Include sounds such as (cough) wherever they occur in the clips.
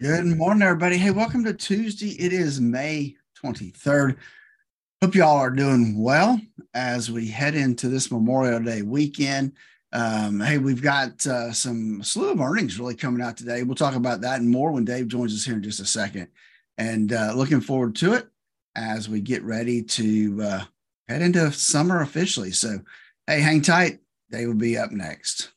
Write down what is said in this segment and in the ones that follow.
Good morning, everybody. Hey, welcome to Tuesday. It is May 23rd. Hope y'all are doing well as we head into this Memorial Day weekend. Um, hey, we've got uh, some slew of earnings really coming out today. We'll talk about that and more when Dave joins us here in just a second. And uh, looking forward to it as we get ready to uh, head into summer officially. So, hey, hang tight. Dave will be up next.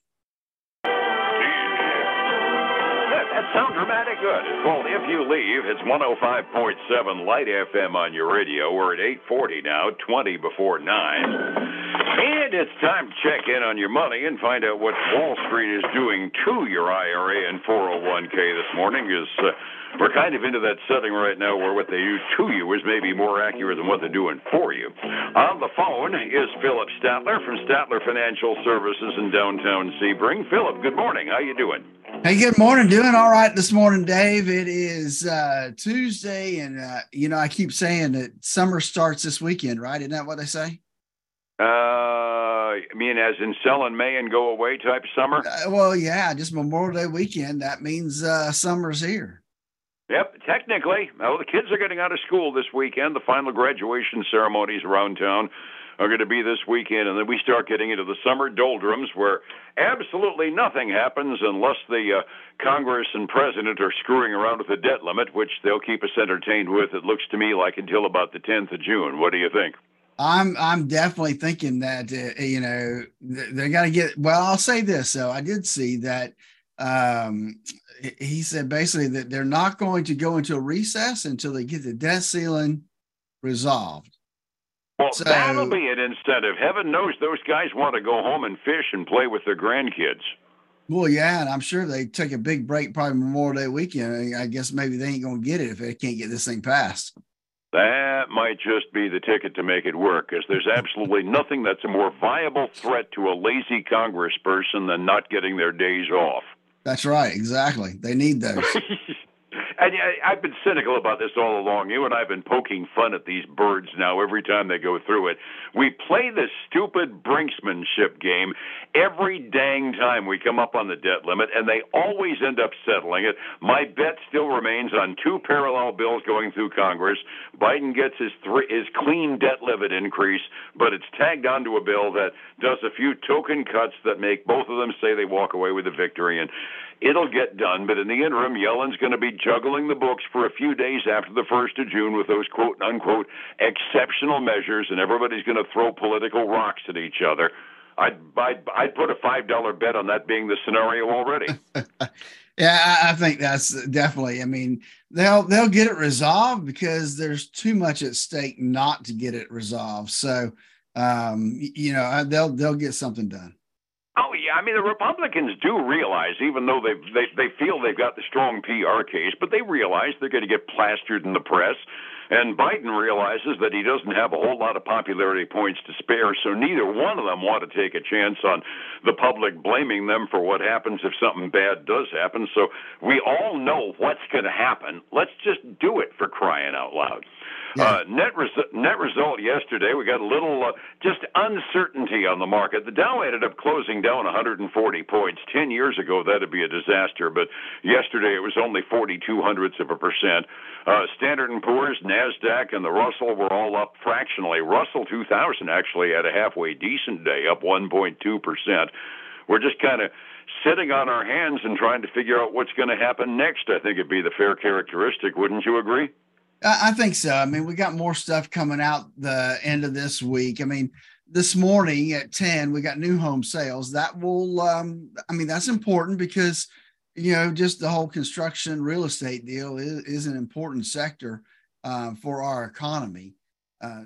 Sound dramatic good. It's called If You Leave. It's 105.7 Light FM on your radio. We're at 840 now, 20 before 9. And it's time to check in on your money and find out what Wall Street is doing to your IRA and 401k this morning. Is uh, we're kind of into that setting right now where what they do to you is maybe more accurate than what they're doing for you. On the phone is Phillip Statler from Statler Financial Services in downtown Sebring. Phillip, good morning. How you doing? Hey, good morning. Doing all right this morning, Dave. It is uh, Tuesday, and uh, you know I keep saying that summer starts this weekend, right? Isn't that what they say? Uh, I mean, as in sell in May and go away type summer. Uh, well, yeah, just Memorial Day weekend. That means uh, summer's here. Yep, technically. Well, the kids are getting out of school this weekend. The final graduation ceremonies around town are going to be this weekend, and then we start getting into the summer doldrums where absolutely nothing happens unless the uh, Congress and President are screwing around with the debt limit, which they'll keep us entertained with. It looks to me like until about the 10th of June. What do you think? I'm I'm definitely thinking that uh, you know they got to get. Well, I'll say this. though. I did see that um, he said basically that they're not going to go into a recess until they get the debt ceiling resolved. Well, so, that'll be an incentive. Heaven knows those guys want to go home and fish and play with their grandkids. Well, yeah, and I'm sure they take a big break probably Memorial Day weekend. I guess maybe they ain't going to get it if they can't get this thing passed. That might just be the ticket to make it work, because there's absolutely nothing that's a more viable threat to a lazy congressperson than not getting their days off. That's right, exactly. They need those. (laughs) And uh, I've been cynical about this all along. You and I've been poking fun at these birds now every time they go through it. We play this stupid brinksmanship game every dang time we come up on the debt limit, and they always end up settling it. My bet still remains on two parallel bills going through Congress. Biden gets his three, his clean debt limit increase, but it's tagged onto a bill that does a few token cuts that make both of them say they walk away with a victory. And It'll get done, but in the interim, Yellen's going to be juggling the books for a few days after the 1st of June with those quote unquote exceptional measures, and everybody's going to throw political rocks at each other. I'd, I'd, I'd put a $5 bet on that being the scenario already. (laughs) yeah, I think that's definitely. I mean, they'll they'll get it resolved because there's too much at stake not to get it resolved. So, um, you know, they'll they'll get something done. I mean the Republicans do realize, even though they they they feel they've got the strong PR case, but they realize they're going to get plastered in the press. And Biden realizes that he doesn't have a whole lot of popularity points to spare, so neither one of them want to take a chance on the public blaming them for what happens if something bad does happen. So we all know what's going to happen. Let's just do it for crying out loud. Uh, net res- net result yesterday, we got a little uh, just uncertainty on the market. The Dow ended up closing down 140 points. Ten years ago, that'd be a disaster, but yesterday it was only 42 hundredths of a percent. Uh, Standard and Poor's, Nasdaq, and the Russell were all up fractionally. Russell 2000 actually had a halfway decent day, up 1.2 percent. We're just kind of sitting on our hands and trying to figure out what's going to happen next. I think it'd be the fair characteristic, wouldn't you agree? I think so. I mean, we got more stuff coming out the end of this week. I mean, this morning at 10, we got new home sales. That will, um, I mean, that's important because, you know, just the whole construction real estate deal is, is an important sector uh, for our economy. Uh,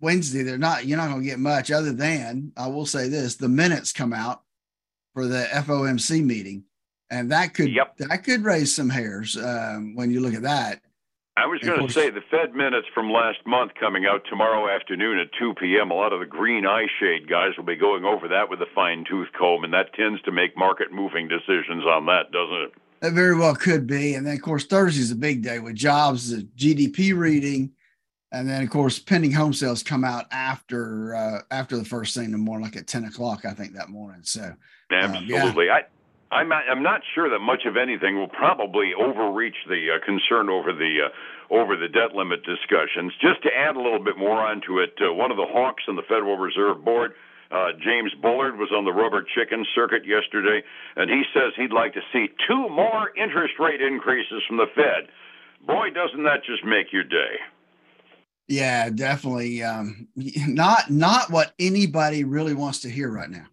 Wednesday, they're not, you're not going to get much other than, I will say this, the minutes come out for the FOMC meeting. And that could, yep. that could raise some hairs um, when you look at that. I was going to say the Fed minutes from last month coming out tomorrow afternoon at 2 p.m. A lot of the green eye shade guys will be going over that with a fine tooth comb, and that tends to make market moving decisions on that, doesn't it? That very well could be. And then, of course, Thursday's a big day with jobs, the GDP reading, and then, of course, pending home sales come out after uh, after the first thing in the morning, like at 10 o'clock, I think, that morning. So, absolutely. Um, yeah. I I'm not, I'm not sure that much of anything will probably overreach the uh, concern over the uh, over the debt limit discussions. Just to add a little bit more onto it, uh, one of the hawks on the Federal Reserve Board, uh, James Bullard, was on the rubber chicken circuit yesterday, and he says he'd like to see two more interest rate increases from the Fed. Boy, doesn't that just make your day? Yeah, definitely. Um, (laughs) not not what anybody really wants to hear right now.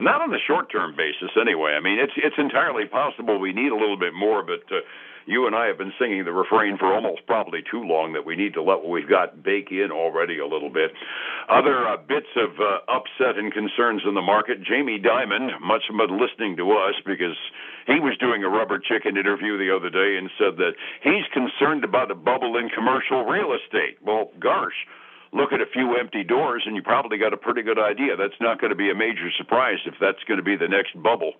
Not on the short term basis, anyway. I mean, it's it's entirely possible we need a little bit more, but uh, you and I have been singing the refrain for almost probably too long that we need to let what we've got bake in already a little bit. Other uh, bits of uh, upset and concerns in the market. Jamie Dimon, much of listening to us because he was doing a rubber chicken interview the other day and said that he's concerned about a bubble in commercial real estate. Well, gosh look at a few empty doors and you probably got a pretty good idea. That's not going to be a major surprise if that's going to be the next bubble.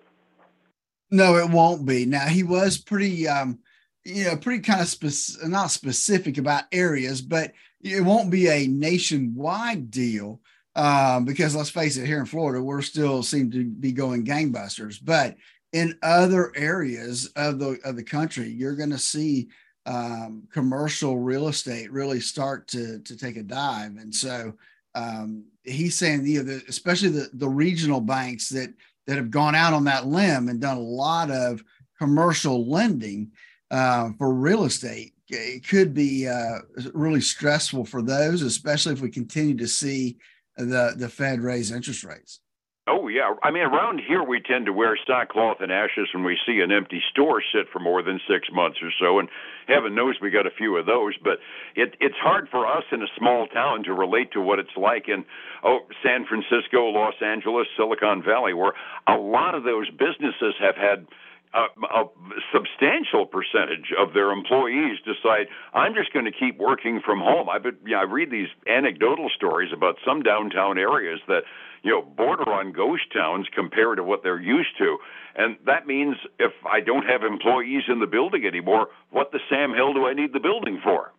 No, it won't be. Now he was pretty, um, you know, pretty kind of spec- not specific about areas, but it won't be a nationwide deal um, because let's face it, here in Florida, we're still seem to be going gangbusters. But in other areas of the of the country, you're going to see um, commercial real estate really start to to take a dive. And so um, he's saying, you know, the, especially the the regional banks that that have gone out on that limb and done a lot of commercial lending uh, for real estate. It could be uh, really stressful for those, especially if we continue to see the the Fed raise interest rates. Oh yeah, I mean around here we tend to wear sackcloth and ashes when we see an empty store sit for more than six months or so, and heaven knows we got a few of those. But it, it's hard for us in a small town to relate to what it's like in oh San Francisco, Los Angeles, Silicon Valley, where a lot of those businesses have had a, a substantial percentage of their employees decide I'm just going to keep working from home. I but yeah, I read these anecdotal stories about some downtown areas that you know border on ghost towns compared to what they're used to, and that means if I don't have employees in the building anymore, what the Sam Hill do I need the building for?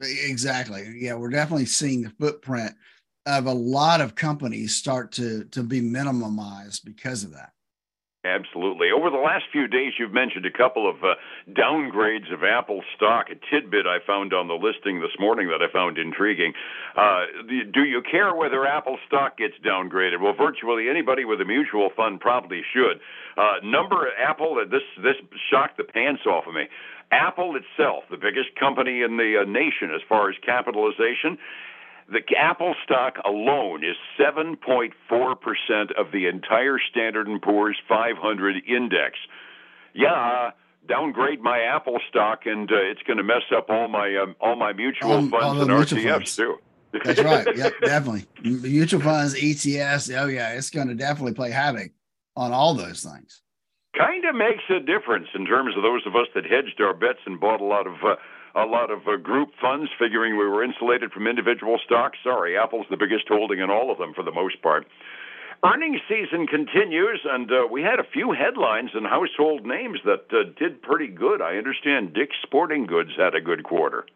Exactly. Yeah, we're definitely seeing the footprint of a lot of companies start to to be minimized because of that. Absolutely. Over the last few days, you've mentioned a couple of uh, downgrades of Apple stock. A tidbit I found on the listing this morning that I found intriguing. Uh, do you care whether Apple stock gets downgraded? Well, virtually anybody with a mutual fund probably should. Uh, number Apple. This this shocked the pants off of me. Apple itself, the biggest company in the uh, nation as far as capitalization, the Apple stock alone is 7.4% of the entire Standard & Poor's 500 index. Yeah, downgrade my Apple stock and uh, it's going to mess up all my um, all my mutual funds and ETFs funds. too. That's right. (laughs) Yep, definitely. Mutual funds, ETFs. Oh yeah, it's going to definitely play havoc on all those things. Kind of makes a difference in terms of those of us that hedged our bets and bought a lot of uh, a lot of uh, group funds, figuring we were insulated from individual stocks. Sorry, Apple's the biggest holding in all of them for the most part. Earnings season continues, and uh, we had a few headlines and household names that uh, did pretty good. I understand Dick's Sporting Goods had a good quarter.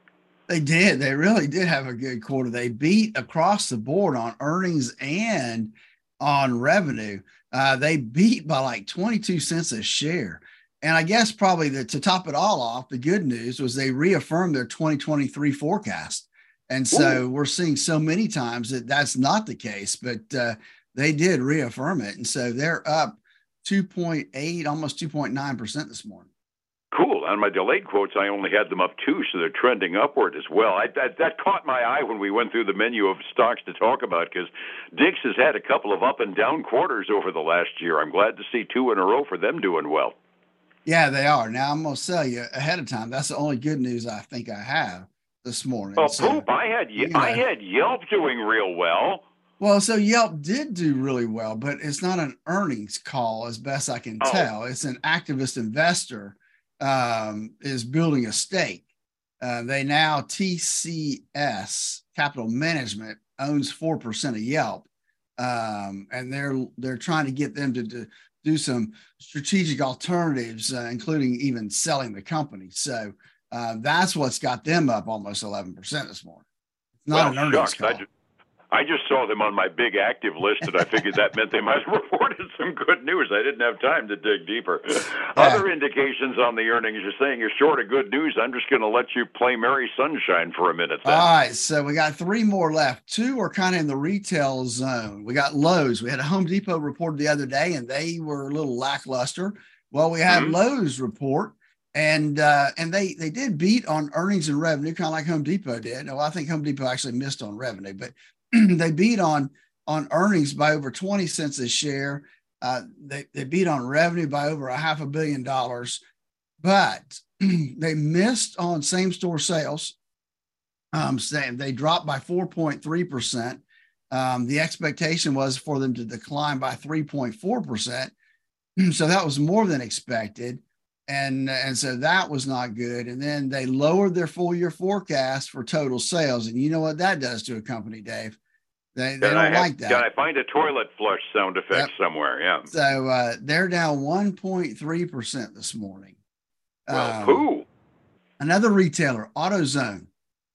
They did. They really did have a good quarter. They beat across the board on earnings and on revenue. Uh, they beat by like 22 cents a share. And I guess probably the, to top it all off, the good news was they reaffirmed their 2023 forecast. And so Ooh. we're seeing so many times that that's not the case, but uh, they did reaffirm it. And so they're up 2.8, almost 2.9% this morning. Cool. On my delayed quotes, I only had them up two, so they're trending upward as well. I, that, that caught my eye when we went through the menu of stocks to talk about because Dick's has had a couple of up and down quarters over the last year. I'm glad to see two in a row for them doing well. Yeah, they are. Now I'm gonna sell you ahead of time. That's the only good news I think I have this morning. Oh, so, poop! I had you know, I had Yelp doing real well. Well, so Yelp did do really well, but it's not an earnings call, as best I can oh. tell. It's an activist investor um, is building a stake. Uh, they now TCS Capital Management owns four percent of Yelp, um, and they're they're trying to get them to, to do some strategic alternatives, uh, including even selling the company. So uh, that's what's got them up almost 11% this morning. It's not well, an earnings call. I just saw them on my big active list, and I figured that meant they might have reported some good news. I didn't have time to dig deeper. Yeah. Other indications on the earnings, you're saying you're short of good news. I'm just going to let you play Mary Sunshine for a minute. Then. All right, so we got three more left. Two are kind of in the retail zone. We got Lowe's. We had a Home Depot report the other day, and they were a little lackluster. Well, we had mm-hmm. Lowe's report and uh, and they they did beat on earnings and revenue, kind of like Home Depot did. No, I think Home Depot actually missed on revenue, but (clears throat) they beat on on earnings by over 20 cents a share. Uh, they, they beat on revenue by over a half a billion dollars, but (clears throat) they missed on same store sales. Um, they dropped by 4.3%. Um, the expectation was for them to decline by 3.4%. (clears throat) So that was more than expected and and so that was not good. And then they lowered their full year forecast for total sales, and you know what that does to a company, Dave? They, they don't I like that. I find a toilet flush sound effect yep. somewhere? Yeah. So uh, they're down 1.3 percent this morning. Well, um, who? Another retailer, AutoZone.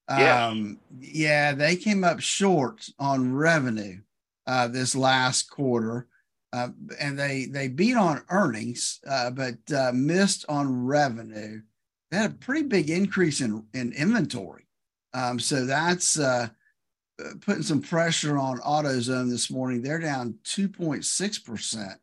Um, yes. Yeah, they came up short on revenue uh, this last quarter. Uh, and they they beat on earnings, uh, but uh, missed on revenue. They had a pretty big increase in in inventory, um, so that's uh, putting some pressure on AutoZone this morning. They're down two point six percent.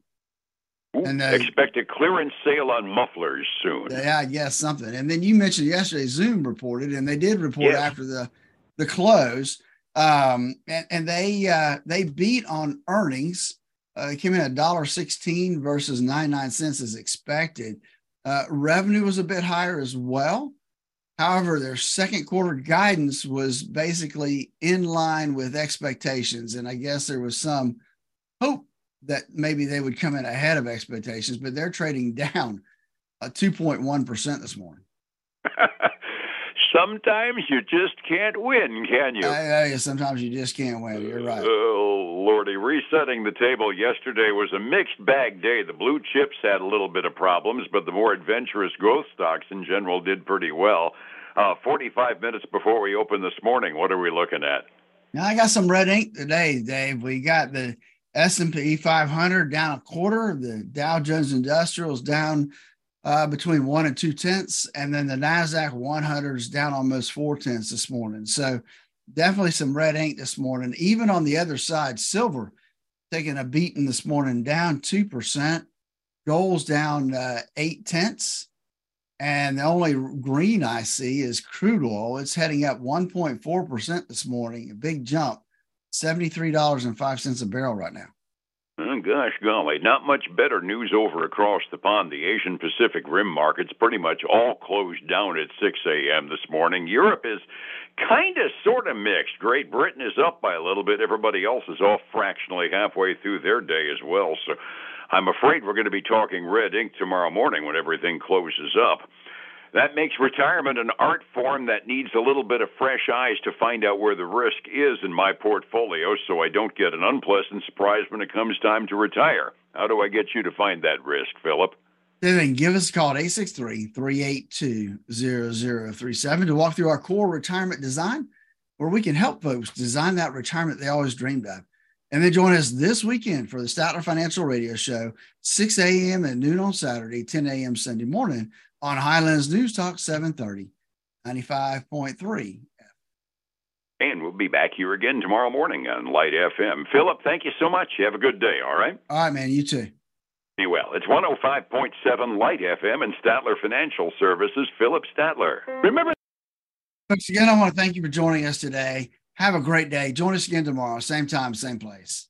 And uh, expect a clearance sale on mufflers soon. Yeah, I guess something. And then you mentioned yesterday Zoom reported, and they did report yes. after the the close. Um, and, and they they beat on earnings uh, it came in at dollar sixteen versus ninety nine cents as expected. Uh, revenue was a bit higher as well. However, their second quarter guidance was basically in line with expectations, and I guess there was some hope that maybe they would come in ahead of expectations, but they're trading down a 2.1% this morning. (laughs) sometimes you just can't win, can you? Yeah, sometimes you just can't win. You're right. Oh, Lordy. Resetting the table yesterday was a mixed bag day. The blue chips had a little bit of problems, but the more adventurous growth stocks in general did pretty well. Uh, 45 minutes before we open this morning, what are we looking at? Now, I got some red ink today, Dave. We got the S&P 500 down a quarter. The Dow Jones Industrials down uh, between one and two tenths, and then the Nasdaq 100 is down almost four tenths this morning. So definitely some red ink this morning. Even on the other side, silver taking a beating this morning, down two percent. Gold's down uh, eight tenths, and the only green I see is crude oil. It's heading up 1.4 percent this morning, a big jump, seventy three dollars and five cents a barrel right now. Oh, gosh golly, not much better news over across the pond. The Asian Pacific Rim markets pretty much all closed down at 6 a.m. this morning. Europe is kind of sort of mixed. Great Britain is up by a little bit. Everybody else is off fractionally halfway through their day as well. So I'm afraid we're going to be talking red ink tomorrow morning when everything closes up. That makes retirement an art form that needs a little bit of fresh eyes to find out where the risk is in my portfolio so I don't get an unpleasant surprise when it comes time to retire. How do I get you to find that risk, Phillip? Then give us a call at 863 382 0037 to walk through our core retirement design, where we can help folks design that retirement they always dreamed of. And then join us this weekend for the Statler Financial Radio Show, 6 a.m. and noon on Saturday, 10 a.m. Sunday morning on Highlands News Talk 730, 95.3. And we'll be back here again tomorrow morning on Light FM. Phillip, thank you so much. You have a good day, all right? All right, man. You too. Be well. It's 105.7 Light FM and Statler Financial Services, Phillip Statler. Remember. Folks, again, I want to thank you for joining us today. Have a great day. Join us again tomorrow, same time, same place.